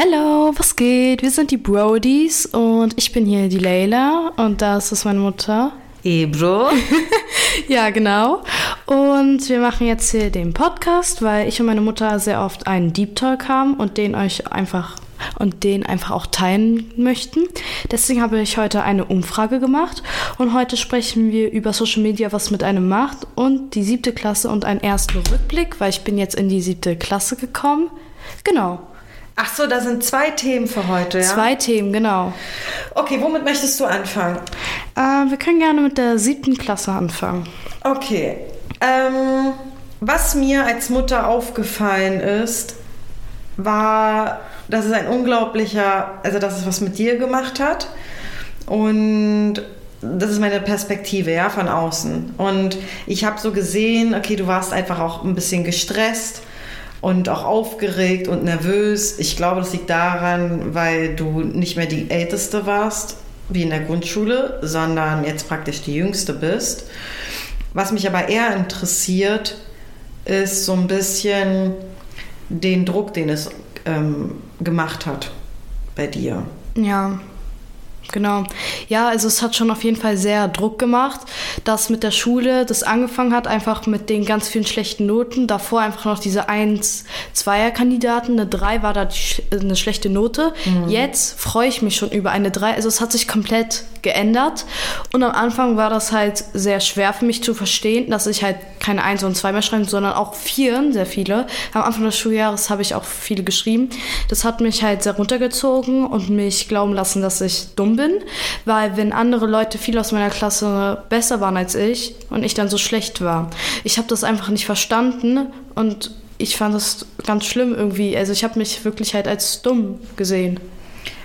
Hallo, was geht? Wir sind die Brodies und ich bin hier die Leila und das ist meine Mutter. Ebro. ja, genau. Und wir machen jetzt hier den Podcast, weil ich und meine Mutter sehr oft einen Deep Talk haben und den euch einfach und den einfach auch teilen möchten. Deswegen habe ich heute eine Umfrage gemacht und heute sprechen wir über Social Media, was mit einem macht und die siebte Klasse und einen ersten Rückblick, weil ich bin jetzt in die siebte Klasse gekommen. Genau. Ach so, da sind zwei Themen für heute, ja? Zwei Themen, genau. Okay, womit möchtest du anfangen? Äh, wir können gerne mit der siebten Klasse anfangen. Okay. Ähm, was mir als Mutter aufgefallen ist, war, dass es ein unglaublicher, also dass es was mit dir gemacht hat. Und das ist meine Perspektive, ja, von außen. Und ich habe so gesehen, okay, du warst einfach auch ein bisschen gestresst und auch aufgeregt und nervös. Ich glaube, das liegt daran, weil du nicht mehr die Älteste warst, wie in der Grundschule, sondern jetzt praktisch die Jüngste bist. Was mich aber eher interessiert, ist so ein bisschen den Druck, den es ähm, gemacht hat bei dir. Ja, Genau. Ja, also es hat schon auf jeden Fall sehr Druck gemacht, dass mit der Schule das angefangen hat, einfach mit den ganz vielen schlechten Noten. Davor einfach noch diese 1-2er-Kandidaten. Eine 3 war da eine schlechte Note. Mhm. Jetzt freue ich mich schon über eine 3. Also es hat sich komplett geändert. Und am Anfang war das halt sehr schwer für mich zu verstehen, dass ich halt keine 1 und 2 mehr schreibe, sondern auch 4, sehr viele. Am Anfang des Schuljahres habe ich auch viele geschrieben. Das hat mich halt sehr runtergezogen und mich glauben lassen, dass ich dumm bin, weil wenn andere Leute viel aus meiner Klasse besser waren als ich und ich dann so schlecht war, ich habe das einfach nicht verstanden und ich fand das ganz schlimm irgendwie. Also ich habe mich wirklich halt als dumm gesehen.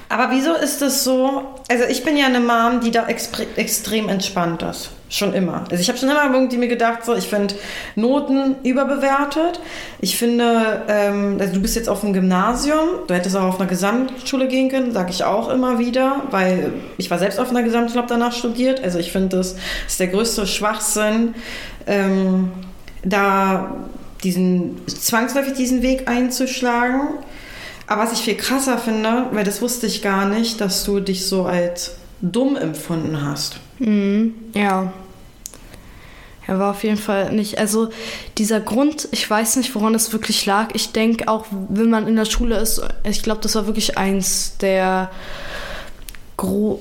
Aber wieso ist das so? Also ich bin ja eine Mom, die da extrem entspannt ist. Schon immer. Also ich habe schon immer irgendwie mir gedacht, so ich finde Noten überbewertet. Ich finde, ähm, also du bist jetzt auf dem Gymnasium, du hättest auch auf einer Gesamtschule gehen können, sage ich auch immer wieder, weil ich war selbst auf einer Gesamtschule, habe danach studiert. Also ich finde, das ist der größte Schwachsinn, ähm, da diesen zwangsläufig diesen Weg einzuschlagen. Aber was ich viel krasser finde, weil das wusste ich gar nicht, dass du dich so als dumm empfunden hast. Mhm, ja. Er war auf jeden Fall nicht. Also dieser Grund, ich weiß nicht, woran es wirklich lag. Ich denke auch, wenn man in der Schule ist, ich glaube, das war wirklich eins der gro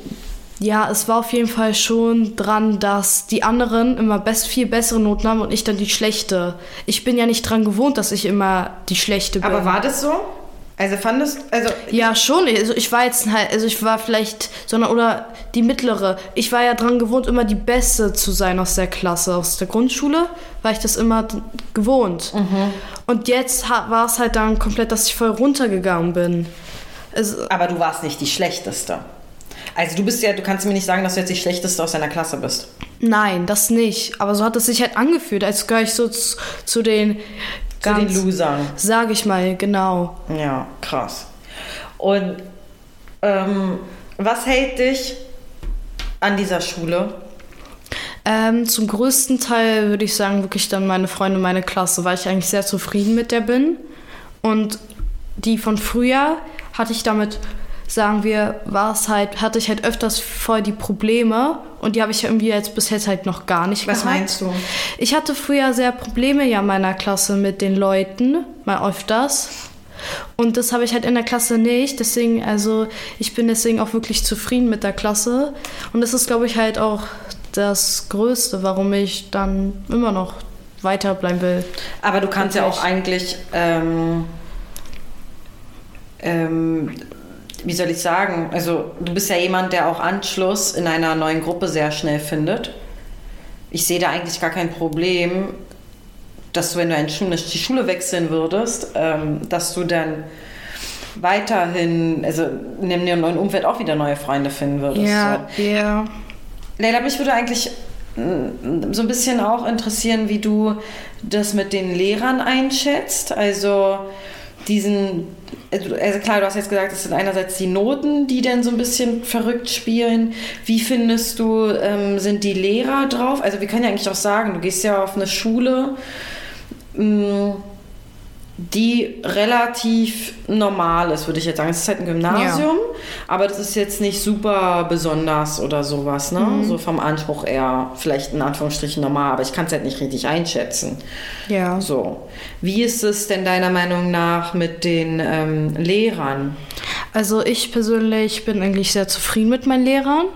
ja, es war auf jeden Fall schon dran, dass die anderen immer best, viel bessere Noten haben und ich dann die schlechte. Ich bin ja nicht dran gewohnt, dass ich immer die schlechte bin. Aber war das so? Also fandest also ja schon. Also ich war jetzt halt, also ich war vielleicht, sondern oder die mittlere. Ich war ja dran gewohnt, immer die Beste zu sein aus der Klasse, aus der Grundschule, war ich das immer gewohnt. Mhm. Und jetzt war es halt dann komplett, dass ich voll runtergegangen bin. Also, Aber du warst nicht die schlechteste. Also du bist ja, du kannst mir nicht sagen, dass du jetzt die schlechteste aus deiner Klasse bist. Nein, das nicht. Aber so hat es sich halt angefühlt, als gehöre ich so zu, zu den zu den Losern. Sag ich mal, genau. Ja, krass. Und ähm, was hält dich an dieser Schule? Ähm, zum größten Teil würde ich sagen, wirklich dann meine Freunde, meine Klasse, weil ich eigentlich sehr zufrieden mit der bin. Und die von früher hatte ich damit sagen wir, war es halt, hatte ich halt öfters voll die Probleme und die habe ich irgendwie jetzt bis jetzt halt noch gar nicht Was gehabt. Was meinst du? Ich hatte früher sehr Probleme ja in meiner Klasse mit den Leuten, mal öfters. Und das habe ich halt in der Klasse nicht. Deswegen, also ich bin deswegen auch wirklich zufrieden mit der Klasse. Und das ist, glaube ich, halt auch das Größte, warum ich dann immer noch weiterbleiben will. Aber du kannst ja auch eigentlich ähm, ähm, wie soll ich sagen, also du bist ja jemand, der auch Anschluss in einer neuen Gruppe sehr schnell findet. Ich sehe da eigentlich gar kein Problem, dass du, wenn du die Schule wechseln würdest, ähm, dass du dann weiterhin, also in dem neuen Umfeld auch wieder neue Freunde finden würdest. Ja, so. ja. Leila, mich würde eigentlich mm, so ein bisschen auch interessieren, wie du das mit den Lehrern einschätzt. Also diesen, also, also klar, du hast jetzt gesagt, es sind einerseits die Noten, die dann so ein bisschen verrückt spielen. Wie findest du, ähm, sind die Lehrer drauf? Also wir können ja eigentlich auch sagen, du gehst ja auf eine Schule, mh, mm, die relativ normal ist, würde ich jetzt sagen. Es ist halt ein Gymnasium, ja. aber das ist jetzt nicht super besonders oder sowas, ne? Mhm. So vom Anspruch eher vielleicht in Anführungsstrichen normal, aber ich kann es halt nicht richtig einschätzen. Ja. So. Wie ist es denn deiner Meinung nach mit den ähm, Lehrern? Also ich persönlich bin eigentlich sehr zufrieden mit meinen Lehrern.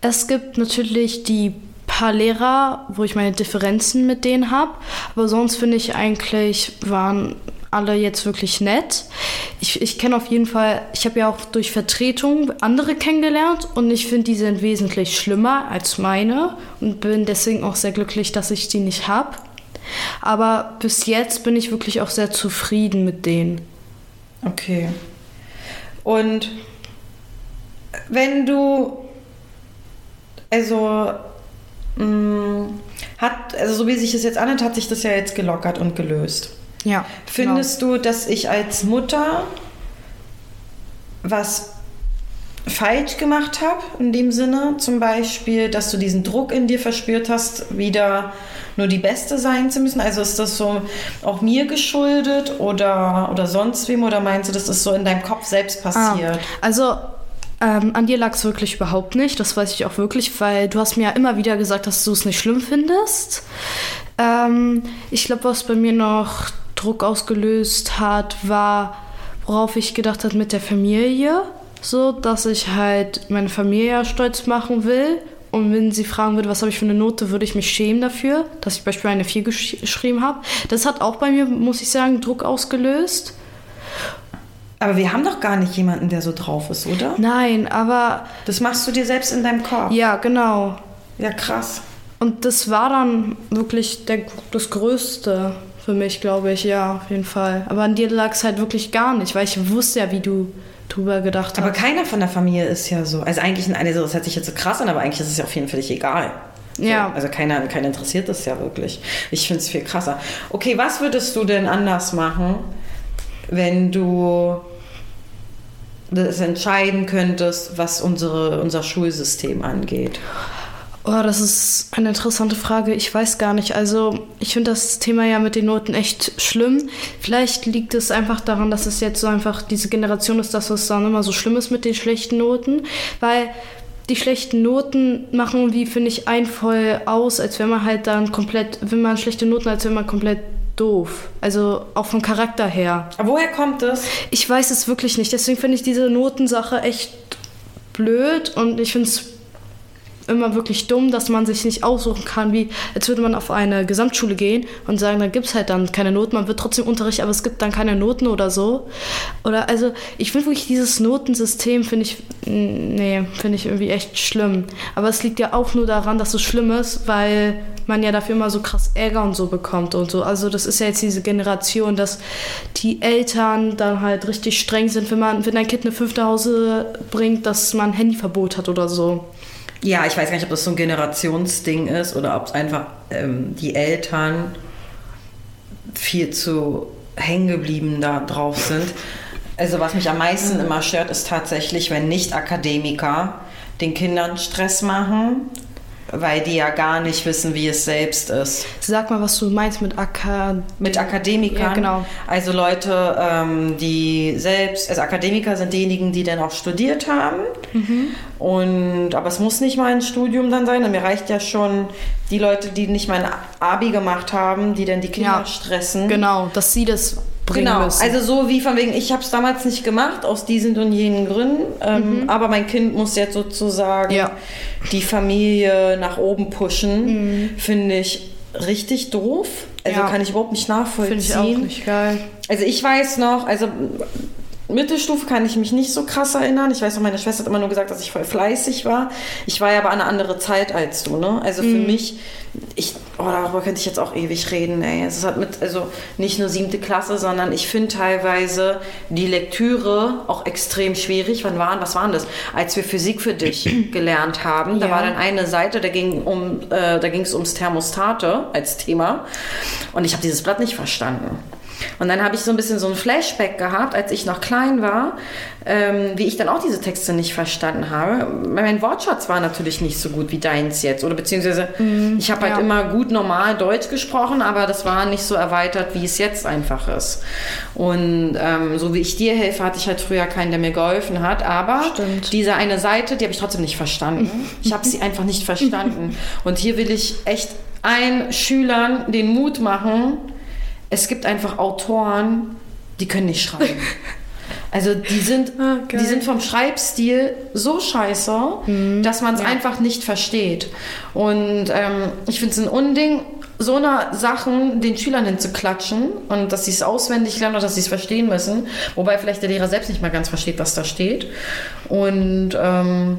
Es gibt natürlich die paar Lehrer, wo ich meine Differenzen mit denen habe. Aber sonst finde ich eigentlich, waren alle jetzt wirklich nett. Ich, ich kenne auf jeden Fall, ich habe ja auch durch Vertretung andere kennengelernt und ich finde, die sind wesentlich schlimmer als meine und bin deswegen auch sehr glücklich, dass ich die nicht habe. Aber bis jetzt bin ich wirklich auch sehr zufrieden mit denen. Okay. Und wenn du, also Mm, hat, also so wie sich das jetzt anhört, hat sich das ja jetzt gelockert und gelöst. Ja. Findest genau. du, dass ich als Mutter was falsch gemacht habe, in dem Sinne zum Beispiel, dass du diesen Druck in dir verspürt hast, wieder nur die Beste sein zu müssen? Also ist das so auch mir geschuldet oder, oder sonst wem oder meinst du, das ist so in deinem Kopf selbst ah, passiert? Ah, also ähm, an dir lag es wirklich überhaupt nicht, das weiß ich auch wirklich, weil du hast mir ja immer wieder gesagt, dass du es nicht schlimm findest. Ähm, ich glaube, was bei mir noch Druck ausgelöst hat, war, worauf ich gedacht habe mit der Familie. So, dass ich halt meine Familie stolz machen will. Und wenn sie fragen würde, was habe ich für eine Note, würde ich mich schämen dafür, dass ich beispielsweise eine 4 gesch geschrieben habe. Das hat auch bei mir, muss ich sagen, Druck ausgelöst. Aber wir haben doch gar nicht jemanden, der so drauf ist, oder? Nein, aber. Das machst du dir selbst in deinem Kopf. Ja, genau. Ja, krass. Und das war dann wirklich der, das Größte für mich, glaube ich, ja, auf jeden Fall. Aber an dir lag es halt wirklich gar nicht, weil ich wusste ja, wie du drüber gedacht hast. Aber keiner von der Familie ist ja so. Also eigentlich, eine, das hört sich jetzt so krass an, aber eigentlich ist es ja auf jeden Fall egal. So, ja. Also keiner, keiner interessiert das ja wirklich. Ich finde es viel krasser. Okay, was würdest du denn anders machen, wenn du das entscheiden könntest, was unsere, unser Schulsystem angeht? Oh, das ist eine interessante Frage. Ich weiß gar nicht. Also, ich finde das Thema ja mit den Noten echt schlimm. Vielleicht liegt es einfach daran, dass es jetzt so einfach diese Generation ist, dass es dann immer so schlimm ist mit den schlechten Noten. Weil die schlechten Noten machen irgendwie, finde ich, ein voll aus, als wenn man halt dann komplett, wenn man schlechte Noten, als wenn man komplett doof. Also auch vom Charakter her. Aber woher kommt das? Ich weiß es wirklich nicht. Deswegen finde ich diese Notensache echt blöd und ich finde es immer wirklich dumm, dass man sich nicht aussuchen kann, wie als würde man auf eine Gesamtschule gehen und sagen, da gibt es halt dann keine Noten, man wird trotzdem Unterricht, aber es gibt dann keine Noten oder so. Oder also ich finde wirklich dieses Notensystem, finde ich, nee, finde ich irgendwie echt schlimm. Aber es liegt ja auch nur daran, dass es schlimm ist, weil man ja dafür immer so krass Ärger und so bekommt und so. Also das ist ja jetzt diese Generation, dass die Eltern dann halt richtig streng sind, wenn man, wenn ein Kind eine 5 nach Hause bringt, dass man Handyverbot hat oder so. Ja, ich weiß gar nicht, ob das so ein Generationsding ist oder ob es einfach ähm, die Eltern viel zu hängen geblieben da drauf sind. Also was mich am meisten immer stört, ist tatsächlich, wenn Nicht-Akademiker den Kindern Stress machen weil die ja gar nicht wissen, wie es selbst ist. Sag mal, was du meinst mit, Akad mit Akademikern. Ja, genau. Also Leute, ähm, die selbst, also Akademiker sind diejenigen, die dann auch studiert haben. Mhm. Und, aber es muss nicht mal ein Studium dann sein. Und mir reicht ja schon die Leute, die nicht mal ein Abi gemacht haben, die dann die Kinder ja, stressen. Genau, dass sie das bringen genau. müssen. Also so wie von wegen, ich habe es damals nicht gemacht, aus diesen und jenen Gründen, ähm, mhm. aber mein Kind muss jetzt sozusagen ja. die Familie nach oben pushen, mhm. finde ich richtig doof. Also ja. kann ich überhaupt nicht nachvollziehen. Finde ich auch nicht geil. Also ich weiß noch, also Mittelstufe kann ich mich nicht so krass erinnern. Ich weiß noch, meine Schwester hat immer nur gesagt, dass ich voll fleißig war. Ich war ja aber eine andere Zeit als du, ne? Also für mm. mich, ich, oh, darüber könnte ich jetzt auch ewig reden, ey. Es hat mit, also nicht nur siebte Klasse, sondern ich finde teilweise die Lektüre auch extrem schwierig. Wann waren, was waren das? Als wir Physik für dich gelernt haben, da ja. war dann eine Seite, da ging um, äh, da ging es ums Thermostate als Thema. Und ich habe dieses Blatt nicht verstanden. Und dann habe ich so ein bisschen so ein Flashback gehabt, als ich noch klein war, ähm, wie ich dann auch diese Texte nicht verstanden habe. Mein Wortschatz war natürlich nicht so gut wie deins jetzt. Oder beziehungsweise mm, ich habe halt ja. immer gut normal Deutsch gesprochen, aber das war nicht so erweitert, wie es jetzt einfach ist. Und ähm, so wie ich dir helfe, hatte ich halt früher keinen, der mir geholfen hat. Aber Stimmt. diese eine Seite, die habe ich trotzdem nicht verstanden. Ich habe sie einfach nicht verstanden. Und hier will ich echt allen Schülern den Mut machen, es gibt einfach Autoren, die können nicht schreiben. Also die sind, ah, die sind vom Schreibstil so scheiße, mhm. dass man es ja. einfach nicht versteht. Und ähm, ich finde es ein Unding, so eine Sachen den Schülern hinzuklatschen und dass sie es auswendig lernen oder dass sie es verstehen müssen. Wobei vielleicht der Lehrer selbst nicht mal ganz versteht, was da steht. Und ähm,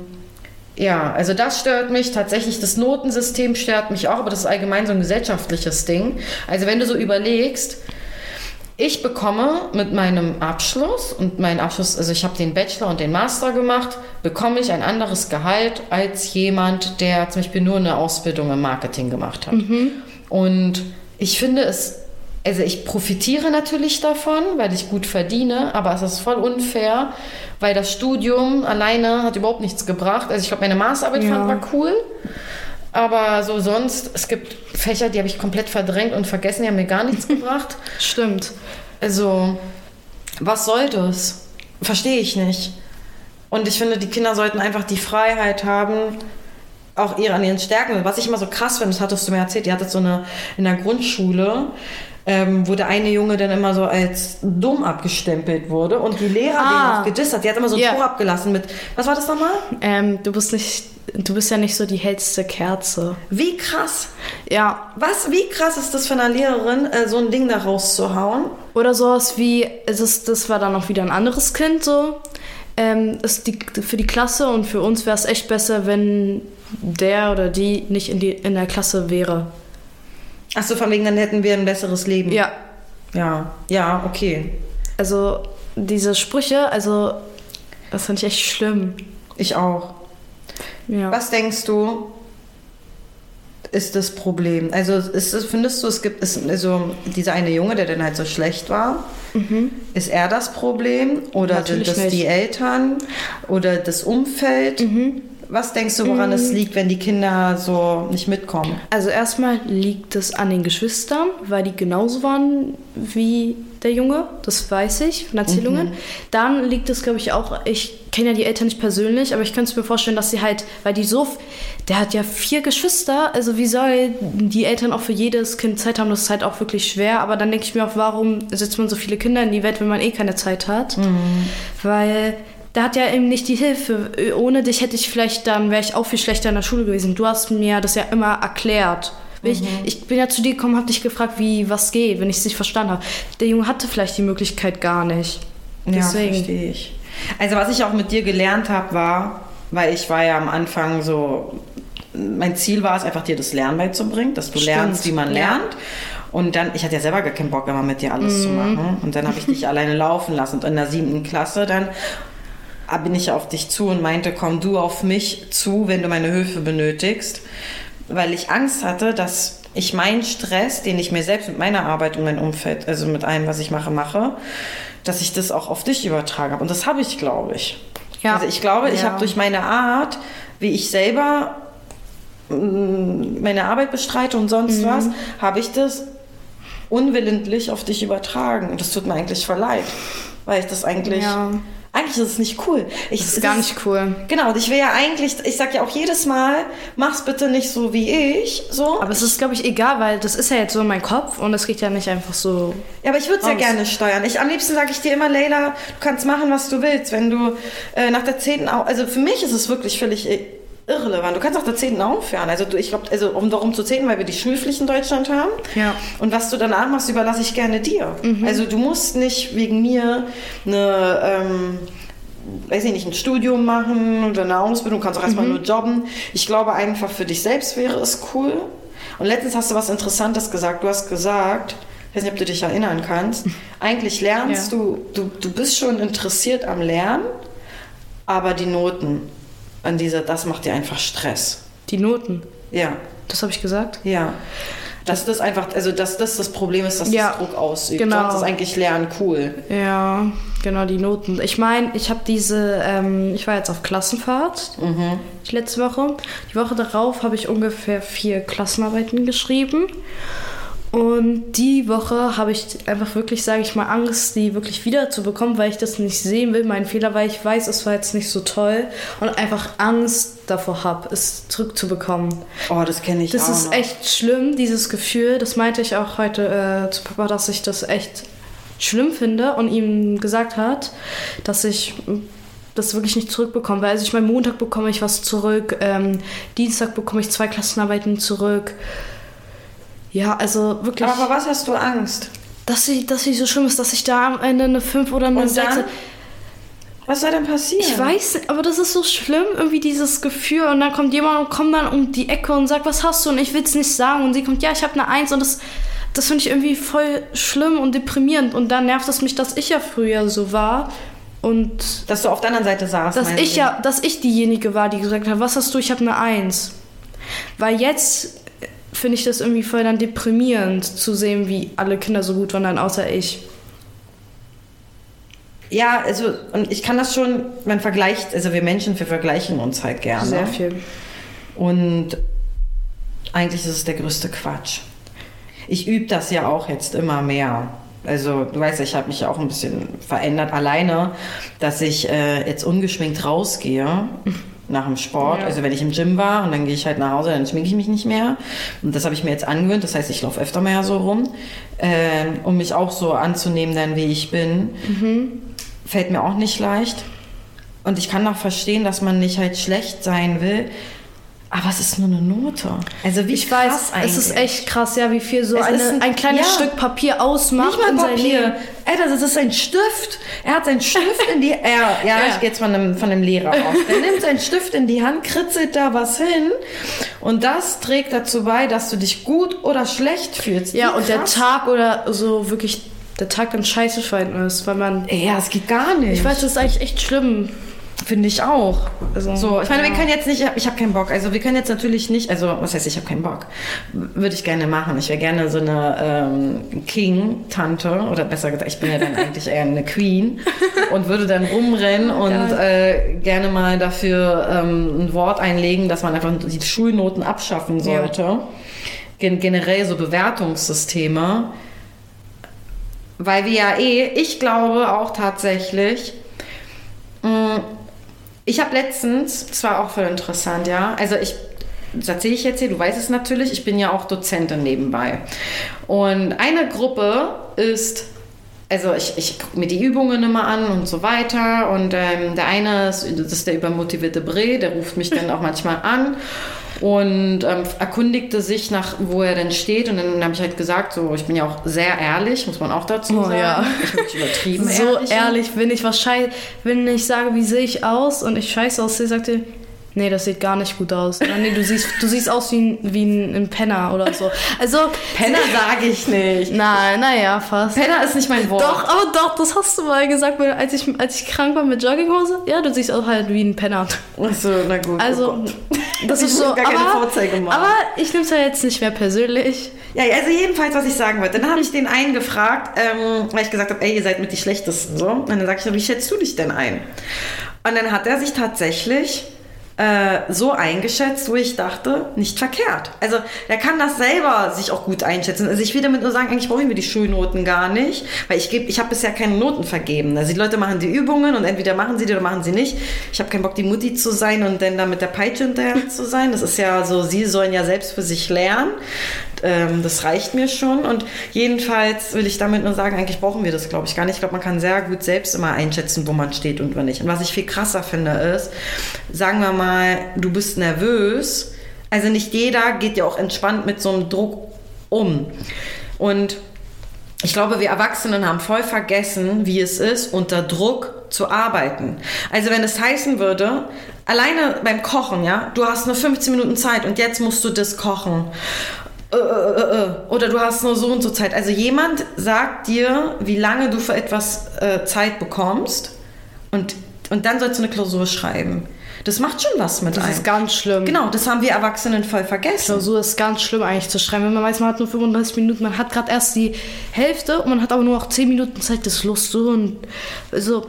ja, also das stört mich tatsächlich. Das Notensystem stört mich auch, aber das ist allgemein so ein gesellschaftliches Ding. Also wenn du so überlegst, ich bekomme mit meinem Abschluss und mein Abschluss, also ich habe den Bachelor und den Master gemacht, bekomme ich ein anderes Gehalt als jemand, der zum Beispiel nur eine Ausbildung im Marketing gemacht hat. Mhm. Und ich finde es also ich profitiere natürlich davon, weil ich gut verdiene, aber es ist voll unfair, weil das Studium alleine hat überhaupt nichts gebracht. Also ich glaube, meine Masterarbeit ja. fand war cool, aber so sonst, es gibt Fächer, die habe ich komplett verdrängt und vergessen, die haben mir gar nichts gebracht. Stimmt. Also, was soll das? Verstehe ich nicht. Und ich finde, die Kinder sollten einfach die Freiheit haben, auch ihre, an ihren Stärken. Was ich immer so krass finde, das hattest du mir erzählt, die hattet so eine in der Grundschule, ähm, wo der eine Junge dann immer so als dumm abgestempelt wurde und die Lehrer ah. den auch gedisst hat. Die hat immer so ein yeah. Tor abgelassen mit, was war das nochmal? Ähm, du bist nicht, du bist ja nicht so die hellste Kerze. Wie krass. Ja. Was, wie krass ist das für eine Lehrerin, äh, so ein Ding da rauszuhauen? Oder sowas wie, es ist, das war dann auch wieder ein anderes Kind so. Ähm, ist die, für die Klasse und für uns wäre es echt besser, wenn der oder die nicht in, die, in der Klasse wäre. Ach so, von wegen, dann hätten wir ein besseres Leben. Ja. Ja, ja, okay. Also diese Sprüche, also das fand ich echt schlimm. Ich auch. Ja. Was denkst du, ist das Problem? Also ist es, findest du, es gibt es, also dieser eine Junge, der dann halt so schlecht war, mhm. ist er das Problem oder Natürlich sind das nicht. die Eltern oder das Umfeld? Mhm. Was denkst du, woran mm. es liegt, wenn die Kinder so nicht mitkommen? Also erstmal liegt es an den Geschwistern, weil die genauso waren wie der Junge, das weiß ich von Erzählungen. Mhm. Dann liegt es, glaube ich, auch, ich kenne ja die Eltern nicht persönlich, aber ich könnte mir vorstellen, dass sie halt, weil die so, der hat ja vier Geschwister, also wie soll die Eltern auch für jedes Kind Zeit haben, das ist halt auch wirklich schwer, aber dann denke ich mir auch, warum setzt man so viele Kinder in die Welt, wenn man eh keine Zeit hat? Mhm. Weil der hat ja eben nicht die Hilfe. Ohne dich hätte ich vielleicht, dann wäre ich auch viel schlechter in der Schule gewesen. Du hast mir das ja immer erklärt. Mhm. Ich, ich, bin ja zu dir gekommen, habe dich gefragt, wie was geht, wenn ich es nicht verstanden habe. Der Junge hatte vielleicht die Möglichkeit gar nicht. Deswegen. Ja, verstehe ich. Also was ich auch mit dir gelernt habe, war, weil ich war ja am Anfang so, mein Ziel war es einfach, dir das Lernen beizubringen, dass du Stimmt. lernst, wie man lernt. Ja. Und dann, ich hatte ja selber gar keinen Bock, immer mit dir alles mhm. zu machen. Und dann habe ich dich alleine laufen lassen. Und in der siebten Klasse dann bin ich auf dich zu und meinte, komm du auf mich zu, wenn du meine Hilfe benötigst, weil ich Angst hatte, dass ich meinen Stress, den ich mir selbst mit meiner Arbeit und meinem Umfeld, also mit allem, was ich mache, mache, dass ich das auch auf dich übertragen habe. Und das habe ich, glaube ich. Ja. Also ich glaube, ich habe durch meine Art, wie ich selber mm, meine Arbeit bestreite und sonst mhm. was, habe ich das unwillentlich auf dich übertragen. Und das tut mir eigentlich voll leid, weil ich das eigentlich ja eigentlich ist es nicht cool. Ich, das ist gar nicht cool. Genau, und ich will ja eigentlich, ich sag ja auch jedes Mal, mach's bitte nicht so wie ich. So. Aber es ist, glaube ich, egal, weil das ist ja jetzt so in meinem Kopf und es geht ja nicht einfach so. Ja, aber ich würde es ja gerne steuern. Ich, am liebsten sage ich dir immer, Leila, du kannst machen, was du willst. Wenn du äh, nach der zehnten, also für mich ist es wirklich völlig irrelevant. Du kannst auch der 10. aufhören. Also du, ich glaube, also um darum zu zählen, weil wir die Schulpflicht in Deutschland haben. Ja. Und was du danach machst, überlasse ich gerne dir. Mhm. Also du musst nicht wegen mir eine, ähm, weiß ich nicht, ein Studium machen oder eine Ausbildung, du kannst auch erstmal mhm. nur jobben. Ich glaube einfach, für dich selbst wäre es cool. Und letztens hast du was Interessantes gesagt. Du hast gesagt, ich weiß nicht, ob du dich erinnern kannst, eigentlich lernst ja. du, du, du bist schon interessiert am Lernen, aber die Noten an dieser, das macht dir einfach Stress. Die Noten? Ja. Das habe ich gesagt? Ja. Dass das einfach, also dass das das Problem ist, dass Ja, das Druck ausübt. genau. Sonst ist eigentlich Lernen cool. Ja, genau, die Noten. Ich meine, ich habe diese, ähm, ich war jetzt auf Klassenfahrt die letzte Woche. Die Woche darauf habe ich ungefähr vier Klassenarbeiten geschrieben. Und die Woche habe ich einfach wirklich, sage ich mal, Angst, die wirklich wieder zu bekommen, weil ich das nicht sehen will. Mein Fehler, weil ich weiß, es war jetzt nicht so toll und einfach Angst davor habe, es zurückzubekommen. Oh, das kenne ich Das auch ist noch. echt schlimm, dieses Gefühl. Das meinte ich auch heute äh, zu Papa, dass ich das echt schlimm finde und ihm gesagt hat, dass ich das wirklich nicht zurückbekomme. Weil also ich meine, Montag bekomme ich was zurück, ähm, Dienstag bekomme ich zwei Klassenarbeiten zurück. Ja, also wirklich, Aber vor was hast du Angst? dass sie, dass sie so schlimm ist, dass ich da am Ende eine 5 oder eine Und 6. dann? Was soll denn passieren? Ich weiß nicht, aber das ist so schlimm, irgendwie dieses Gefühl. Und dann kommt jemand und kommt dann um die Ecke und sagt, was hast du? Und ich will es nicht sagen. Und sie kommt, ja, ich habe eine Eins. Und das, das finde ich irgendwie voll schlimm und deprimierend. Und dann nervt es mich, dass ich ja früher so war. Und Dass du auf der anderen Seite saßt. dass ich du? ja, dass ich diejenige war, die gesagt hat, was hast du? Ich habe eine Eins. Weil jetzt finde ich das irgendwie voll dann deprimierend zu sehen, wie alle Kinder so gut waren, dann außer ich. Ja, also, und ich kann das schon, man vergleicht, also wir Menschen, wir vergleichen uns halt gerne. Sehr viel. Und eigentlich ist es der größte Quatsch. Ich übe das ja auch jetzt immer mehr. Also du weißt ich habe mich ja auch ein bisschen verändert alleine, dass ich äh, jetzt ungeschminkt rausgehe nach dem Sport. Ja. Also wenn ich im Gym war und dann gehe ich halt nach Hause, dann schminke ich mich nicht mehr. Und das habe ich mir jetzt angewöhnt. Das heißt, ich laufe öfter mehr so rum, ähm, um mich auch so anzunehmen, dann wie ich bin. Fällt mir auch nicht leicht. Und ich kann auch verstehen, dass man nicht halt schlecht sein will. Aber es ist nur eine Note. Also wie Ich krass weiß, es ist eigentlich. echt krass, ja, wie viel so eine, ein, ein- kleines ja. Stück Papier ausmacht Nicht mal. Papier. Alter, das ist ein Stift. Er hat seinen Stift in die. Er, ja, Ja. ich gehe jetzt von dem, von dem Lehrer aus. Er nimmt seinen Stift in die Hand, kritzelt da was hin. Und das trägt dazu bei, dass du dich gut oder schlecht fühlst. Ja, Wie und der krass. Tag oder so wirklich, der Tag dann scheiße für einen ist, weil man. Ja, es geht gar nicht. Ich weiß, das ist eigentlich echt schlimm. Finde ich auch. Also, So, ich meine, wir ja. können jetzt nicht, ich habe keinen Bock. Also wir können jetzt natürlich nicht, also was heißt, ich habe keinen Bock. Würde ich gerne machen. Ich wäre gerne so eine ähm, King-Tante oder besser gesagt, ich bin ja dann eigentlich eher eine Queen und würde dann rumrennen und äh, gerne mal dafür ähm, ein Wort einlegen, dass man einfach die Schulnoten abschaffen sollte. Gen generell so Bewertungssysteme. Weil wir ja eh, ich glaube auch tatsächlich, ich habe letztens, das war auch voll interessant, ja, also ich, das erzähle ich jetzt hier, du weißt es natürlich, ich bin ja auch Dozentin nebenbei. Und eine Gruppe ist, also ich, ich gucke mir die Übungen immer an und so weiter. Und ähm, der eine ist, das ist der übermotivierte Bre, der ruft mich dann auch manchmal an und ähm, erkundigte sich nach, wo er denn steht. Und dann habe ich halt gesagt, so, ich bin ja auch sehr ehrlich, muss man auch dazu Oh, sagen. ja. Ich bin nicht übertrieben So ehrlich. ehrlich bin ich wahrscheinlich, wenn ich sage, wie sehe ich aus und ich scheiße aussehe, sagt ihr, nee, das sieht gar nicht gut aus. Oder nee, du siehst, du siehst aus wie ein, wie ein, ein Penner oder so. Also, Penner sage ich nicht. Nein, naja, fast. Penner ist nicht mein Wort. Doch, aber doch, das hast du mal gesagt, als ich, als ich krank war mit Jogginghose. Ja, du siehst auch halt wie ein Penner. Achso, na gut. Also, oh das ist so. gar keine Vorzeige machen. aber ich nehme es ja jetzt nicht mehr persönlich. Ja, also jedenfalls, was ich sagen wollte. Dann habe ich den einen gefragt, ähm, weil ich gesagt habe, ey, ihr seid mit die Schlechtesten so. Und dann sage ich, wie schätzt du dich denn ein? Und dann hat er sich tatsächlich äh, so eingeschätzt, wo ich dachte, nicht verkehrt. Also der kann das selber sich auch gut einschätzen. Also ich will damit nur sagen, eigentlich brauchen wir die Schulnoten gar nicht, weil ich ich habe bisher keine Noten vergeben. Also die Leute machen die Übungen und entweder machen sie die oder machen sie nicht. Ich habe keinen Bock, die Mutti zu sein und dann da mit der Peitsche hinterher zu sein. Das ist ja so, sie sollen ja selbst für sich lernen. Ähm, das reicht mir schon. Und jedenfalls will ich damit nur sagen, eigentlich brauchen wir das, glaube ich, gar nicht. Ich glaube, man kann sehr gut selbst immer einschätzen, wo man steht und wo nicht. Und was ich viel krasser finde, ist, sagen wir mal, du bist nervös. Also nicht jeder geht ja auch entspannt mit so einem Druck um. Und ich glaube, wir Erwachsenen haben voll vergessen, wie es ist, unter Druck zu arbeiten. Also wenn es heißen würde, alleine beim Kochen, ja, du hast nur 15 Minuten Zeit und jetzt musst du das kochen. Äh, äh, äh. Oder du hast nur so und so Zeit. Also jemand sagt dir, wie lange du für etwas Zeit bekommst und Und dann sollst du eine Klausur schreiben. Das macht schon was mit Das einem. ist ganz schlimm. Genau, das haben wir Erwachsenen voll vergessen. Klausur ist ganz schlimm eigentlich zu schreiben, wenn man weiß, man hat nur 35 Minuten, man hat gerade erst die Hälfte und man hat aber nur noch 10 Minuten Zeit, das Lust so und also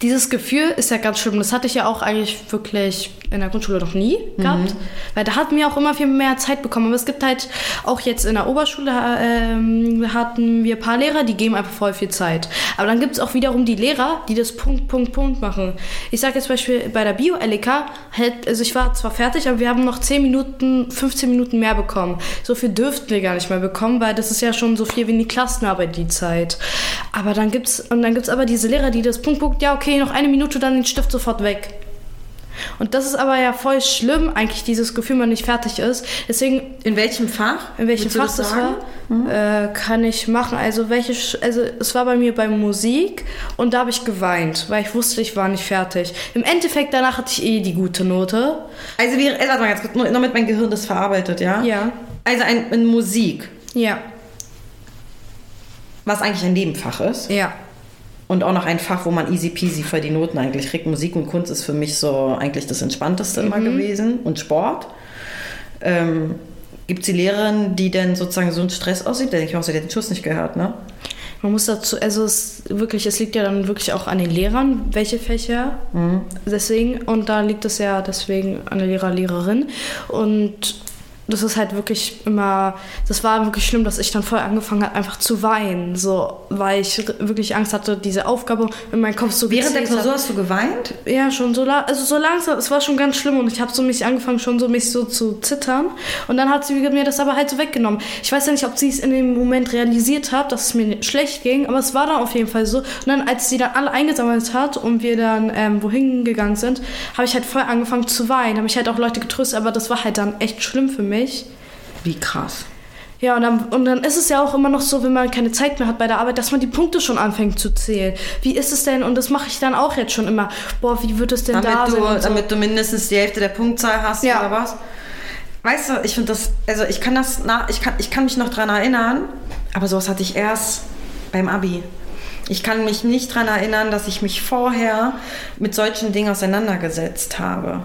dieses Gefühl ist ja ganz schlimm. Das hatte ich ja auch eigentlich wirklich in der Grundschule noch nie gehabt, weil da hatten wir auch immer viel mehr Zeit bekommen. Aber es gibt halt auch jetzt in der Oberschule ähm, hatten wir ein paar Lehrer, die geben einfach voll viel Zeit. Aber dann gibt es auch wiederum die Lehrer, die das Punkt, Punkt, Punkt machen. Ich sage jetzt zum Beispiel bei der Bio-LK, halt, also ich war zwar fertig, aber wir haben noch 10 Minuten, 15 Minuten mehr bekommen. So viel dürften wir gar nicht mehr bekommen, weil das ist ja schon so viel wie in die Klassenarbeit die Zeit. Aber dann gibt's, und dann gibt's aber diese Lehrer, die das Punkt, Punkt, ja, okay, noch eine Minute, dann den Stift sofort weg. Und das ist aber ja voll schlimm, eigentlich dieses Gefühl, man nicht fertig ist. Deswegen, In welchem Fach? in welchem Fach das das war, äh, kann ich machen. Also welche, also es war bei mir bei Musik und da habe ich geweint, weil ich wusste, ich war nicht fertig. Im Endeffekt danach hatte ich eh die gute Note. Also, wir, äh, warte mal ganz kurz, nur damit mein Gehirn das verarbeitet, ja? Ja. Also, ein, in Musik, Ja. was eigentlich ein Nebenfach ist. Ja. Und auch noch ein Fach, wo man easy peasy für die Noten eigentlich kriegt. Musik und Kunst ist für mich so eigentlich das Entspannteste immer gewesen. Und Sport. Ähm, Gibt es die Lehrerin, die denn sozusagen so einen Stress aussieht? Da denke ich auch, sie hat den Schuss nicht gehört, ne? Man muss dazu, also es wirklich, es liegt ja dann wirklich auch an den Lehrern, welche Fächer. Deswegen, und da liegt es ja deswegen an der Lehrer, Lehrerin. Und das ist halt wirklich immer, das war wirklich schlimm, dass ich dann voll angefangen habe, einfach zu weinen. So, weil ich wirklich Angst hatte, diese Aufgabe in meinem Kopf so Während der. Klausur hast du geweint? Ja, schon so, also so langsam, es war schon ganz schlimm und ich habe so mich angefangen schon so mich so zu zittern und dann hat sie mir das aber halt so weggenommen. Ich weiß ja nicht, ob sie es in dem Moment realisiert hat, dass es mir schlecht ging, aber es war dann auf jeden Fall so. Und dann, als sie dann alle eingesammelt hat und wir dann ähm, wohin gegangen sind, habe ich halt voll angefangen zu weinen. Habe ich halt auch Leute getröstet, aber das war halt dann echt schlimm für mich. Wie krass. Ja, und dann, und dann ist es ja auch immer noch so, wenn man keine Zeit mehr hat bei der Arbeit, dass man die Punkte schon anfängt zu zählen. Wie ist es denn? Und das mache ich dann auch jetzt schon immer. Boah, wie wird es denn Damit, da du, sein? so. damit du mindestens die Hälfte der Punktzahl hast Ja. oder was? Weißt du, ich finde das, also ich kann das, nach, ich, kann, ich kann mich noch dran erinnern, aber sowas hatte ich erst beim Abi. Ich kann mich nicht dran erinnern, dass ich mich vorher mit solchen Dingen auseinandergesetzt habe.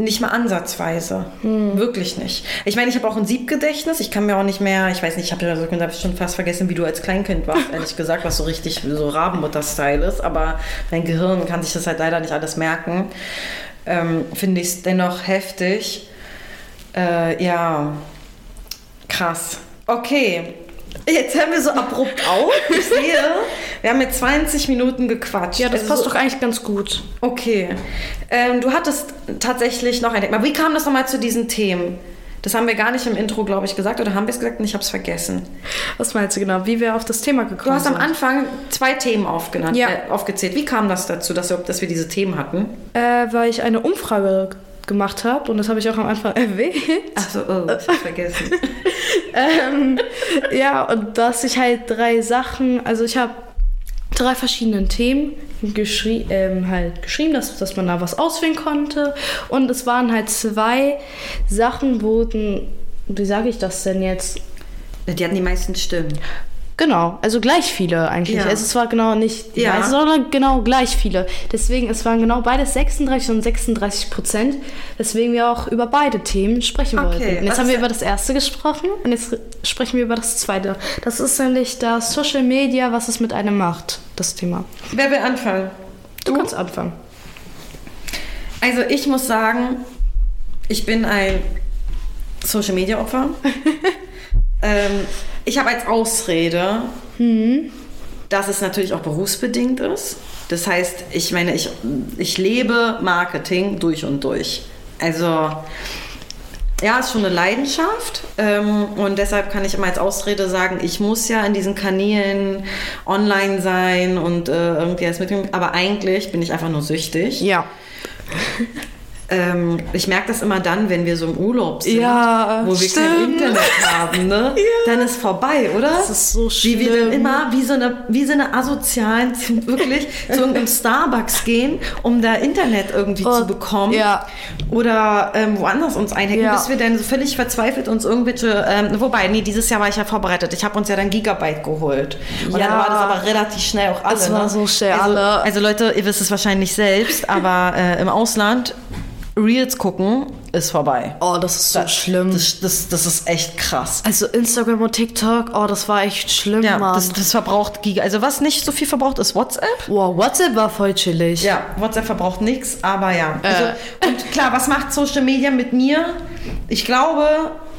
Nicht mal ansatzweise. Wirklich nicht. Ich meine, ich habe auch ein Siebgedächtnis. Ich kann mir auch nicht mehr, ich weiß nicht, ich habe hab schon fast vergessen, wie du als Kleinkind warst, ehrlich gesagt, was so richtig so Rabenmutter-Style ist. Aber mein Gehirn kann sich das halt leider nicht alles merken. Ähm, Finde ich es dennoch heftig. Äh, ja, krass. Okay. Jetzt hören wir so abrupt auf. Ich sehe, wir haben jetzt 20 Minuten gequatscht. ja, das Also passt so- doch eigentlich ganz gut. Okay. Ähm, du hattest tatsächlich noch ein Thema. Wie kam das nochmal zu diesen Themen? Das haben wir gar nicht im Intro, glaube ich, gesagt. Oder haben wir es gesagt und ich habe es vergessen. Was meinst du genau? Wie wir auf das Thema gekommen Du hast am sind? Anfang zwei Themen aufgenannt, Ja. äh, aufgezählt. Wie kam das dazu, dass wir, dass wir diese Themen hatten? Äh, weil ich eine Umfrage gemacht habe und das habe ich auch am Anfang erwähnt. Achso, oh, ich hab's vergessen. ähm, ja, und dass ich halt drei Sachen, also ich habe drei verschiedene Themen geschrie ähm, halt geschrieben, dass, dass man da was auswählen konnte. Und es waren halt zwei Sachen, wurden, wie sage ich das denn jetzt? Die hatten die meisten Stimmen. Genau, also gleich viele eigentlich. Ja. Also es war genau nicht die Ja. meisten, sondern genau gleich viele. Deswegen, es waren genau beides 36 und 36 Prozent, weswegen wir auch über beide Themen sprechen Okay, wollten. Und was jetzt haben wir über das erste gesprochen und jetzt sprechen wir über das zweite. Das ist nämlich das Social Media, was es mit einem macht, das Thema. Wer will anfangen? Du kannst anfangen. Also ich muss sagen, ich bin ein Social Media Opfer. ähm, ich habe als Ausrede, dass es natürlich auch berufsbedingt ist. Das heißt, ich meine, ich, ich lebe Marketing durch und durch. Also ja, ist schon eine Leidenschaft ähm, und deshalb kann ich immer als Ausrede sagen, ich muss ja in diesen Kanälen online sein und äh, irgendwie alles mitnehmen. Aber eigentlich bin ich einfach nur süchtig. Ja. ähm, ich merke das immer dann, wenn wir so im Urlaub sind, Ja, wo wir stimmt. kein Internet haben, ne? Dann ist vorbei, oder? Das ist so Wie wir dann schlimm. immer wie so eine, wie so eine Asozialen wirklich zu irgendeinem Starbucks gehen, um da Internet irgendwie Oh, zu bekommen. ja. Oder ähm, woanders uns einhacken, Ja. bis wir dann so völlig verzweifelt uns irgendwelche, ähm, wobei, nee, dieses Jahr war ich ja vorbereitet. Ich habe uns ja dann Gigabyte geholt. Und Ja. dann war das aber relativ schnell auch alle. Das war ne? so schnell also, alle. Also Leute, ihr wisst es wahrscheinlich selbst, aber äh, im Ausland Reels gucken ist vorbei. Oh, das ist so schlimm. Das, das, das ist echt krass. also Instagram und TikTok, oh, das war echt schlimm, Ja, Mann. das, das verbraucht Giga. Also was nicht so viel verbraucht, ist WhatsApp. wow, WhatsApp war voll chillig. Ja, WhatsApp verbraucht nichts, aber ja. Also, Äh. Und klar, was macht Social Media mit mir? Ich glaube,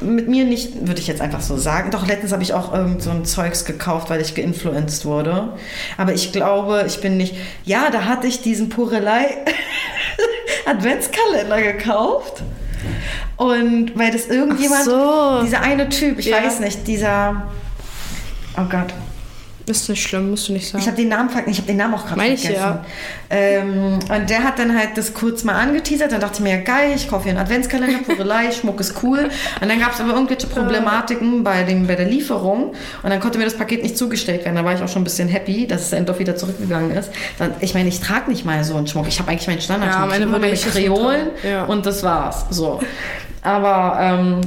mit mir nicht, würde ich jetzt einfach so sagen. Doch, letztens habe ich auch irgend so ein Zeugs gekauft, weil ich geinfluenced wurde. Aber ich glaube, ich bin nicht. Ja, da hatte ich diesen Purelei Adventskalender gekauft. Und weil das irgendjemand, Ach so. dieser eine Typ, ich Ja. weiß nicht, dieser. Oh Gott. Ist nicht schlimm, musst du nicht sagen. Ich habe den Namen ich habe den Namen auch gerade Meine ich, vergessen. ja. Ähm, und der hat dann halt das kurz mal angeteasert. Dann dachte ich mir, ja, geil, ich kaufe hier einen Adventskalender, Purelei, Schmuck ist cool. Und dann gab es aber irgendwelche Problematiken bei, dem, bei der Lieferung. Und dann konnte mir das Paket nicht zugestellt werden. Da war ich auch schon ein bisschen happy, dass es dann doch wieder zurückgegangen ist. Dann, ich meine, ich trage nicht mal so einen Schmuck. Ich habe eigentlich meinen Standard. Ja, meine meine ich nicht Kreolen. Ja. und das war's. So. Aber ähm,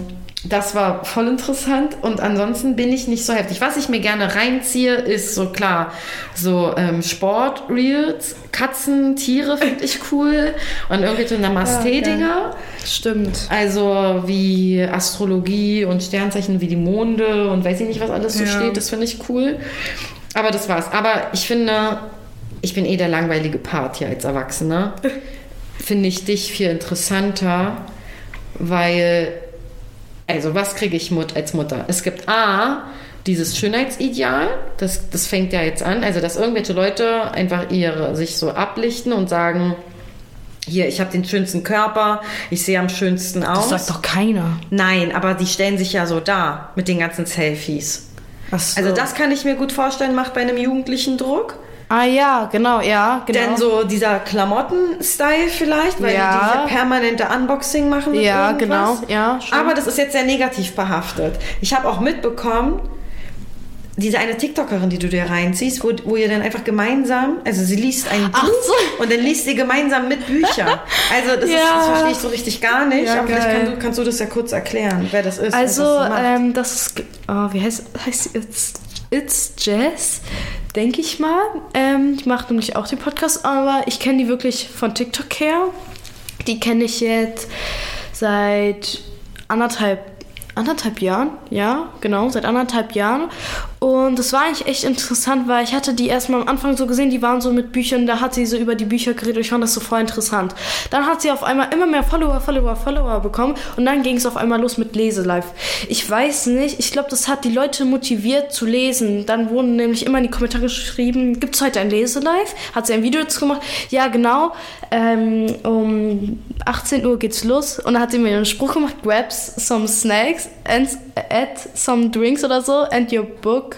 das war voll interessant und ansonsten bin ich nicht so heftig. Was ich mir gerne reinziehe, ist so klar, so ähm, Sport-Reels, Katzen, Tiere finde ich cool und irgendwelche Namaste-Dinger. Stimmt. Also wie Astrologie und Sternzeichen wie die Monde und weiß ich nicht, was alles so Ja. steht, das finde ich cool. Aber das war's. Aber ich finde, ich bin eh der langweilige Part hier als Erwachsener. finde ich dich viel interessanter, weil, also was kriege ich Mut als Mutter? Es gibt A, dieses Schönheitsideal, das, das fängt ja jetzt an, also dass irgendwelche Leute einfach ihre, sich so ablichten und sagen, hier, ich habe den schönsten Körper, ich sehe am schönsten aus. Das sagt doch keiner. Nein, aber die stellen sich ja so dar mit den ganzen Selfies. So. Also das kann ich mir gut vorstellen, macht bei einem Jugendlichen Druck. Ah ja, genau, ja, genau. Denn so dieser Klamotten-Style vielleicht, weil Ja. die diese permanente Unboxing machen mit Ja, irgendwas. genau, ja, schon. Aber das ist jetzt sehr negativ behaftet. Ich habe auch mitbekommen, diese eine TikTokerin, die du dir reinziehst, wo, wo ihr dann einfach gemeinsam, also sie liest ein Ach Buch so. und dann liest ihr gemeinsam mit Büchern. Also das, ist, Ja. das verstehe ich so richtig gar nicht, Ja, aber vielleicht geil. kann du, kannst du das ja kurz erklären, wer das ist. Also, sie macht. ähm, das ist, oh, wie heißt, heißt sie? It's, It's Jazz, denke ich mal. Ähm, die macht nämlich auch den Podcast, aber ich kenne die wirklich von TikTok her. Die kenne ich jetzt seit anderthalb, anderthalb Jahren, ja, genau, seit anderthalb Jahren. Und das war eigentlich echt interessant, weil ich hatte die erstmal am Anfang so gesehen, die waren so mit Büchern, da hat sie so über die Bücher geredet ich fand das so voll interessant. Dann hat sie auf einmal immer mehr Follower, Follower, Follower bekommen und dann ging es auf einmal los mit Leselive. Ich weiß nicht, ich glaube, das hat die Leute motiviert zu lesen. Dann wurden nämlich immer in die Kommentare geschrieben, gibt es heute ein Leselive? Hat sie ein Video dazu gemacht? Ja, genau. Ähm, um 18 Uhr geht's los und dann hat sie mir einen Spruch gemacht, grabs some snacks and add some drinks oder so and your book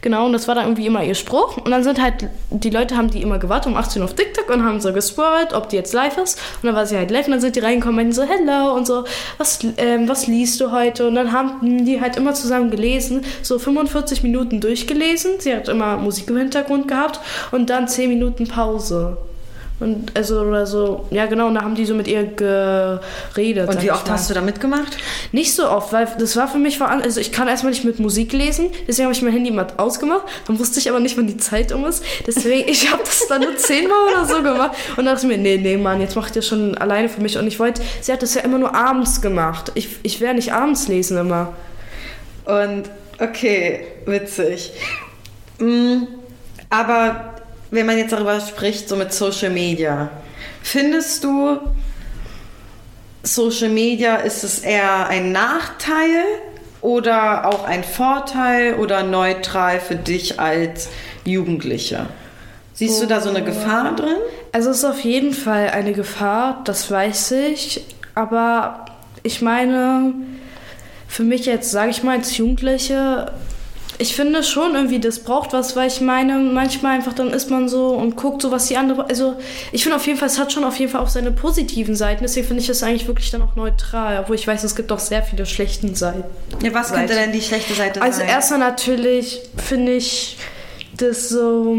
Genau, und das war dann irgendwie immer ihr Spruch. Und dann sind halt, die Leute haben die immer gewartet um 18 Uhr auf TikTok und haben so gescrollt, ob die jetzt live ist. Und dann war sie halt live und dann sind die reingekommen und meinten so, hello und so, was, ähm, was liest du heute? Und dann haben die halt immer zusammen gelesen, so 45 Minuten durchgelesen. Sie hat immer Musik im Hintergrund gehabt und dann 10 Minuten Pause. Und also oder so, ja genau, und da haben die so mit ihr geredet. und wie oft mal. hast du da mitgemacht? Nicht so oft, weil das war für mich vor allem, also ich kann erstmal nicht mit Musik lesen, deswegen habe ich mein Handy mal ausgemacht, dann wusste ich aber nicht, wann die Zeit um ist, deswegen, ich habe das dann nur zehnmal oder so gemacht und dachte mir, nee, nee, Mann, jetzt macht ihr schon alleine für mich und ich wollte, sie hat das ja immer nur abends gemacht, ich, ich werde nicht abends lesen immer. Und okay, witzig. Mm, aber wenn man jetzt darüber spricht, so mit Social Media, findest du, Social Media ist es eher ein Nachteil oder auch ein Vorteil oder neutral für dich als Jugendliche? Siehst du da so eine Gefahr drin? Also es ist auf jeden Fall eine Gefahr, das weiß ich. Aber ich meine, für mich jetzt, sage ich mal, als Jugendliche, ich finde schon irgendwie, das braucht was, weil ich meine, manchmal einfach dann ist man so und guckt so, was die andere. Also, ich finde auf jeden Fall, es hat schon auf jeden Fall auch seine positiven Seiten. Deswegen finde ich es eigentlich wirklich dann auch neutral. Obwohl ich weiß, es gibt auch sehr viele schlechte Seiten. Ja, was könnte denn die schlechte Seite Also, sein? erstmal natürlich finde ich das so,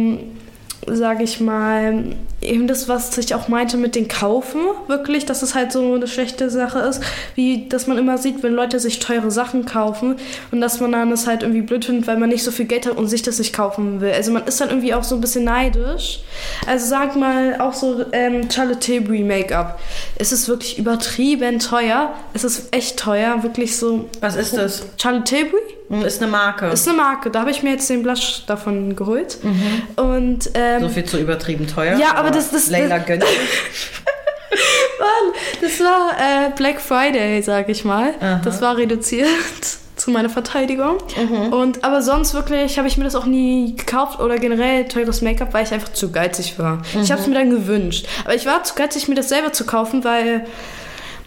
sage ich mal, eben das, was ich auch meinte mit den Kaufen, wirklich, dass es halt so eine schlechte Sache ist, wie dass man immer sieht, wenn Leute sich teure Sachen kaufen und dass man dann das halt irgendwie blöd findet, weil man nicht so viel Geld hat und sich das nicht kaufen will. Also man ist dann irgendwie auch so ein bisschen neidisch. Also sag mal auch so ähm, Charlotte Tilbury Make-up. Es ist wirklich übertrieben teuer. Es ist echt teuer, wirklich so. Was ist das? Charlotte Tilbury? Ist eine Marke. Ist eine Marke. Da habe ich mir jetzt den Blush davon geholt. Und ähm, so viel zu übertrieben teuer. Ja, aber das- das- Leila das- gönnt. Mann, das war äh, Black Friday, sag ich mal. Aha. Das war reduziert zu meiner Verteidigung. Und aber sonst wirklich habe ich mir das auch nie gekauft oder generell teures Make-up, weil ich einfach zu geizig war. Ich habe es mir dann gewünscht, aber ich war zu geizig, mir das selber zu kaufen, weil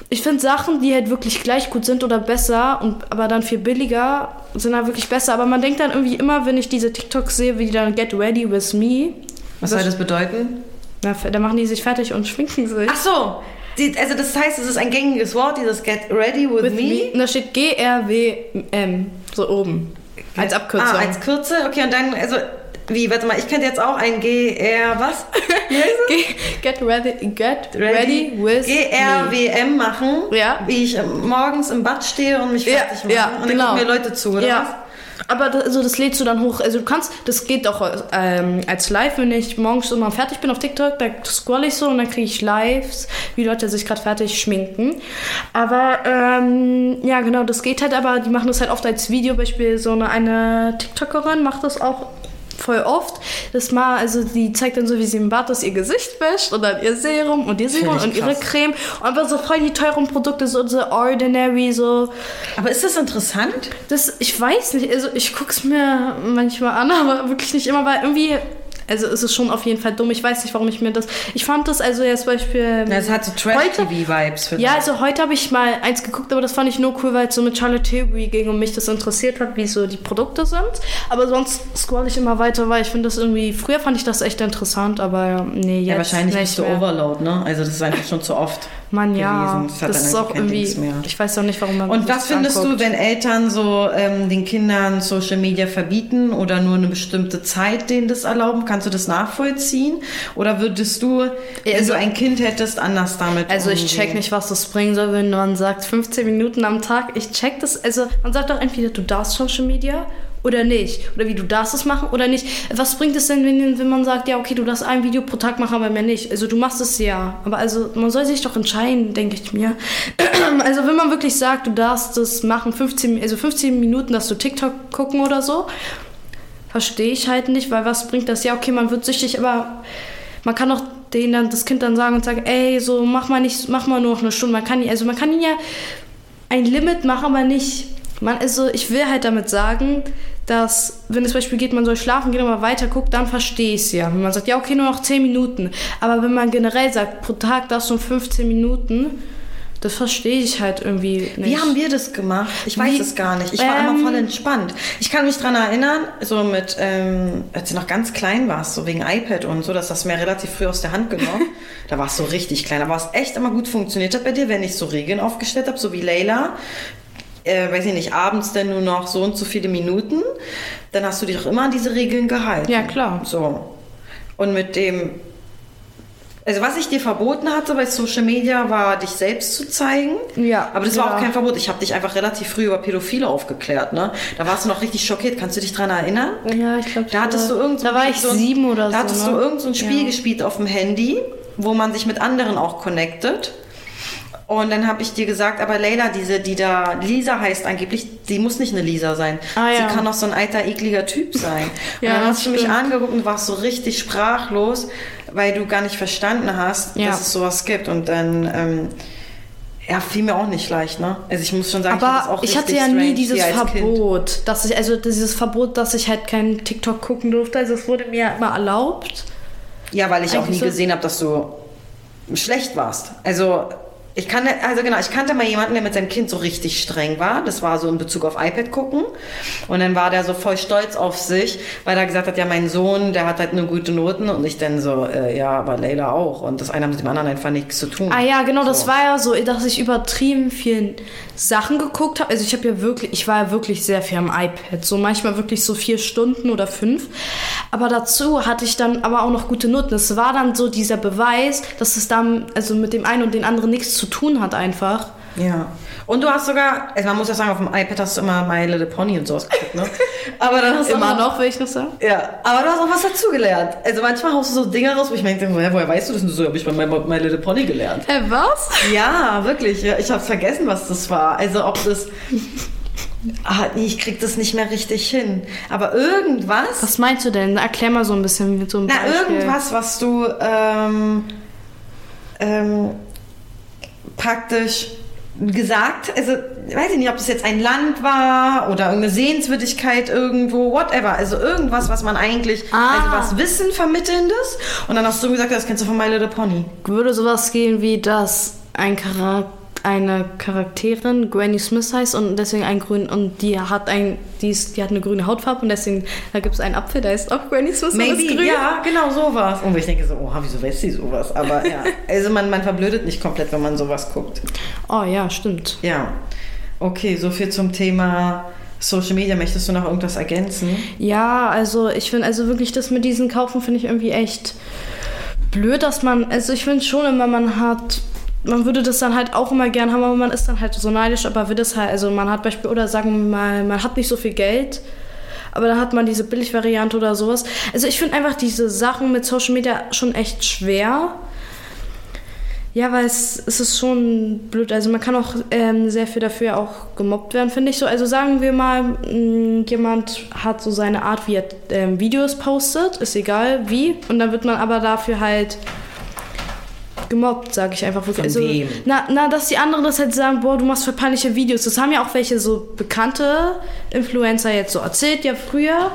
ich finde Sachen, die halt wirklich gleich gut sind oder besser und aber dann viel billiger, sind dann wirklich besser. Aber man denkt dann irgendwie immer, wenn ich diese TikToks sehe, wie die dann Get Ready with Me, Was soll das bedeuten? Na, da machen die sich fertig und schminken sich. Ach so. Die, also das heißt, es ist ein gängiges Wort, dieses Get Ready with, With me. me. Und da steht G-R-W-M, so oben. Als Abkürzung. Ah, als Kürze. Okay, und dann, also, wie, warte mal, ich könnte jetzt auch ein GR, was? Get ready, get ready, with me. GRWM machen. Ja. Wie ich morgens im Bad stehe und mich Ja, fertig mache. ja, und dann genau. gucken mir Leute zu, oder was? Aber das, also das lädst du dann hoch. Also du kannst, das geht auch ähm, als Live, wenn ich morgens immer fertig bin auf TikTok, da scroll ich so und dann kriege ich Lives, wie Leute sich gerade fertig schminken. Aber ähm, ja, genau, das geht halt, aber die machen das halt oft als Video. Beispiel so eine, eine TikTokerin macht das auch voll oft. Das mal, also die zeigt dann so, wie sie im Bad das ihr Gesicht wäscht und dann ihr Serum und ihr Serum und ihre krass. Creme. Und einfach so voll die teuren Produkte, so, so ordinary, so. Aber ist das interessant? Das, ich weiß nicht, also ich guck's mir manchmal an, aber wirklich nicht immer, weil irgendwie, also es ist schon auf jeden Fall dumm. Ich weiß nicht, warum ich mir das. Ich fand das also jetzt zum Beispiel. Ja, es hat so Trash-TV-Vibes für Ja, also heute habe ich mal eins geguckt, aber das fand ich nur cool, weil es so mit Charlotte Tilbury ging und mich das interessiert hat, wie so die Produkte sind. Aber sonst scroll ich immer weiter, weil ich finde das irgendwie. Früher fand ich das echt interessant, aber nee, jetzt Ja, wahrscheinlich nicht bist du mehr. Overload, ne? Also das ist einfach schon zu oft. Mann, ja. gewesen. Das Das ist auch irgendwie. Ich weiß auch nicht, warum man Und was das findest anguckt. du, wenn Eltern so ähm, den Kindern Social Media verbieten oder nur eine bestimmte Zeit denen das erlauben? Kannst du das nachvollziehen? Oder würdest du, wenn Also- du ein Kind hättest, anders damit Also ich umgehen? check nicht, was das bringen soll, wenn man sagt 15 Minuten am Tag. Ich check das. Also man sagt doch entweder du darfst Social Media oder nicht. Oder wie du darfst es machen oder nicht. Was bringt es denn, wenn, wenn man sagt, ja okay, du darfst ein Video pro Tag machen, aber mehr nicht. Also du machst es ja. Aber also man soll sich doch entscheiden, denke ich mir. Also wenn man wirklich sagt, du darfst es machen, 15, also 15 Minuten, dass du TikTok gucken oder so, verstehe ich halt nicht, weil was bringt das? Ja, okay, man wird süchtig, aber man kann doch denen dann das Kind dann sagen und sagen, ey, so mach mal nicht, mach mal nur noch eine Stunde. Man kann also man kann ihnen ja ein Limit machen, aber nicht. Man, also ich will halt damit sagen, dass wenn es zum Beispiel geht, man soll schlafen gehen, aber weiter guckt, dann verstehe ich es ja. Wenn man sagt, ja okay, nur noch 10 Minuten. Aber wenn man generell sagt, pro Tag darfst du 15 Minuten, das verstehe ich halt irgendwie nicht. Wie haben wir das gemacht? Ich weiß Wie- es gar nicht. Ich war Ähm, immer voll entspannt. Ich kann mich dran erinnern, so mit, ähm, als du noch ganz klein warst, so wegen iPad und so, dass das mir relativ früh aus der Hand genommen. da warst du richtig klein. War es echt immer gut funktioniert hat bei dir, wenn ich so Regeln aufgestellt habe, so wie Leila. Äh, weiß ich nicht, abends dann nur noch so und so viele Minuten, dann hast du dich auch immer an diese Regeln gehalten. Ja, klar. So. Und mit dem also was ich dir verboten hatte bei Social Media war, dich selbst zu zeigen. Ja, Aber das war ja. auch kein Verbot. Ich habe dich einfach relativ früh über Pädophile aufgeklärt. Ne? Da warst du noch richtig schockiert. Kannst du dich dran erinnern? Ja, ich glaube, Da hattest du irgend so Da war ich so sieben oder so. Da hattest ne? du irgend so ein Spiel Ja. gespielt auf dem Handy, wo man sich mit anderen auch connectet. Und dann habe ich dir gesagt, aber Leila, diese, die da Lisa heißt angeblich, die muss nicht eine Lisa sein. Ah, ja. Sie kann auch so ein alter, ekliger Typ sein. Ja, und dann hast du mich stimmt. angeguckt und warst so richtig sprachlos, weil du gar nicht verstanden hast, Ja. dass es sowas gibt. Und dann, ähm, ja, fiel mir auch nicht leicht, ne? Also ich muss schon sagen, ich Aber auch ich hatte ja nie dieses als Kind. Verbot, dass ich, also dieses Verbot, dass ich halt keinen TikTok gucken durfte. Also es wurde mir immer erlaubt. Ja, weil ich auch Eigentlich nie so- gesehen habe, dass du schlecht warst. Also Ich kannte, also genau, ich kannte mal jemanden, der mit seinem Kind so richtig streng war. Das war so in Bezug auf iPad gucken. Und dann war der so voll stolz auf sich, weil er gesagt hat, ja, mein Sohn, der hat halt nur gute Noten. Und ich dann so, äh, ja, aber Leila auch. Und das eine hat mit dem anderen einfach nichts zu tun. Ah ja, genau, das So. war ja so, dass ich übertrieben vielen Sachen geguckt habe. Also ich habe ja wirklich, ich war ja wirklich sehr viel am iPad. So manchmal wirklich so vier Stunden oder fünf. Aber dazu hatte ich dann aber auch noch gute Noten. Es war dann so dieser Beweis, dass es dann also mit dem einen und den anderen nichts zu tun hat einfach. Ja. Und du hast sogar, also man muss ja sagen, auf dem iPad hast du immer My Little Pony und sowas geguckt, ne? Aber dann hast du Immer noch, will ich noch sagen. Ja, aber du hast auch was dazugelernt. Also manchmal haust du so Dinge raus, wo ich mir denke, woher, weißt du das? Du so, habe ich bei My, My Little Pony gelernt. Hä, was? Ja, wirklich. Ja, ich habe vergessen, was das war. Also ob das... Ah, ich krieg das nicht mehr richtig hin. Aber irgendwas... Was meinst du denn? Erklär mal so ein bisschen mit so einem Na, Beispiel. irgendwas, was du ähm, ähm, praktisch gesagt, also weiß ich nicht, ob das jetzt ein Land war oder irgendeine Sehenswürdigkeit irgendwo, whatever. Also irgendwas, was man eigentlich, Ah. also was Wissen vermittelndes. Und dann hast du gesagt, das kennst du von My Little Pony. Würde sowas gehen wie, dass ein Charakter eine Charakterin Granny Smith heißt und deswegen ein grün und die hat ein die, ist, die hat eine grüne Hautfarbe und deswegen da gibt es einen Apfel, der ist auch Granny Smith Maybe, grün. ja, genau sowas. Und ich denke so, oh, wieso weiß sie sowas? Aber ja, also man, man verblödet nicht komplett, wenn man sowas guckt. Oh ja, stimmt. Ja. Okay, so viel zum Thema Social Media. Möchtest du noch irgendwas ergänzen? Ja, also ich finde also wirklich das mit diesen Kaufen finde ich irgendwie echt blöd, dass man also ich finde schon immer man hat man würde das dann halt auch immer gern haben, aber man ist dann halt so neidisch, aber will das halt, also man hat Beispiel, oder sagen wir mal, man hat nicht so viel Geld, aber dann hat man diese Billigvariante oder sowas. Also ich finde einfach diese Sachen mit Social Media schon echt schwer. Ja, weil es, es ist schon blöd. Also man kann auch ähm, sehr viel dafür auch gemobbt werden, finde ich so. Also sagen wir mal, mh, jemand hat so seine Art, wie er ähm, Videos postet, ist egal wie, und dann wird man aber dafür halt gemobbt, sage ich einfach wirklich. Von also, wem? Na, na, dass die anderen das halt sagen, boah, du machst für peinliche Videos. Das haben ja auch welche so bekannte Influencer jetzt so erzählt, ja früher.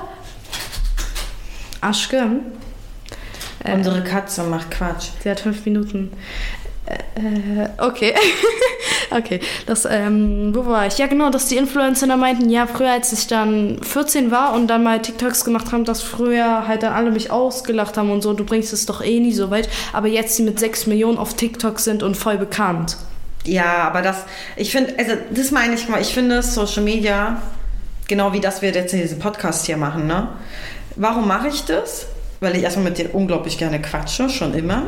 Aschke. Unsere Katze macht Quatsch. Sie hat fünf Minuten. Äh, okay. okay. Das, ähm, wo war ich? Ja, genau, dass die Influencer da meinten, ja, früher, als ich dann 14 war und dann mal TikToks gemacht haben, dass früher halt dann alle mich ausgelacht haben und so, du bringst es doch eh nie so weit. Aber jetzt die mit 6 Millionen auf TikTok sind und voll bekannt. Ja, aber das, ich finde, also das meine ich mal, ich finde Social Media, genau wie das wir jetzt diesen Podcast hier machen, ne? Warum mache ich das? Weil ich erstmal mit dir unglaublich gerne quatsche, schon immer.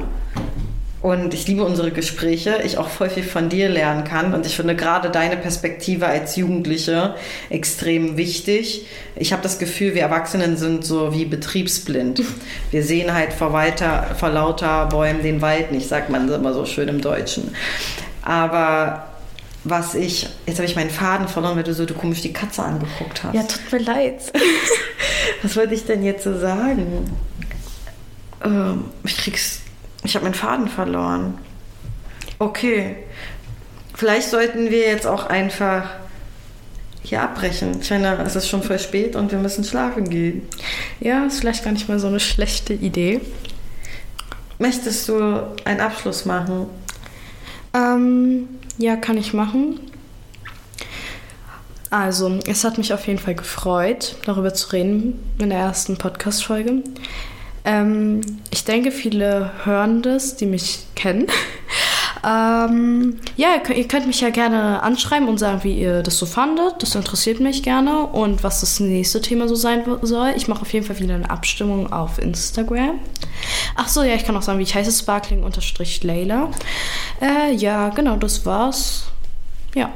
Und ich liebe unsere Gespräche, ich auch voll viel von dir lernen kann. Und ich finde gerade deine Perspektive als Jugendliche extrem wichtig. Ich habe das Gefühl, wir Erwachsenen sind so wie betriebsblind. Wir sehen halt vor, weiter, vor lauter Bäumen den Wald nicht, sagt man immer so schön im Deutschen. Aber was ich, jetzt habe ich meinen Faden verloren, weil du so du komisch die Katze angeguckt hast. Ja, tut mir leid. Was wollte ich denn jetzt so sagen? Ähm, ich krieg's. Ich habe meinen Faden verloren. Okay. Vielleicht sollten wir jetzt auch einfach hier abbrechen. Ich meine, es ist schon voll spät und wir müssen schlafen gehen. Ja, ist vielleicht gar nicht mal so eine schlechte Idee. Möchtest du einen Abschluss machen? Ähm, ja, kann ich machen. Also, es hat mich auf jeden Fall gefreut, darüber zu reden in der ersten Podcast-Folge. Ähm, ich denke, viele hören das, die mich kennen. Ähm, ja, ihr könnt, mich ja gerne anschreiben und sagen, wie ihr das so fandet. Das interessiert mich gerne. Und was das nächste Thema so sein soll. Ich mache auf jeden Fall wieder eine Abstimmung auf Instagram. Ach so, ja, ich kann auch sagen, wie ich heiße, sparkling-layla. Äh, ja, genau, das war's. Ja.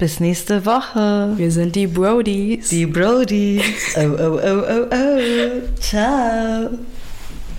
Bis nächste Woche. Wir sind die Brodies. Die Brody. Oh, oh, oh, oh, oh. Ciao.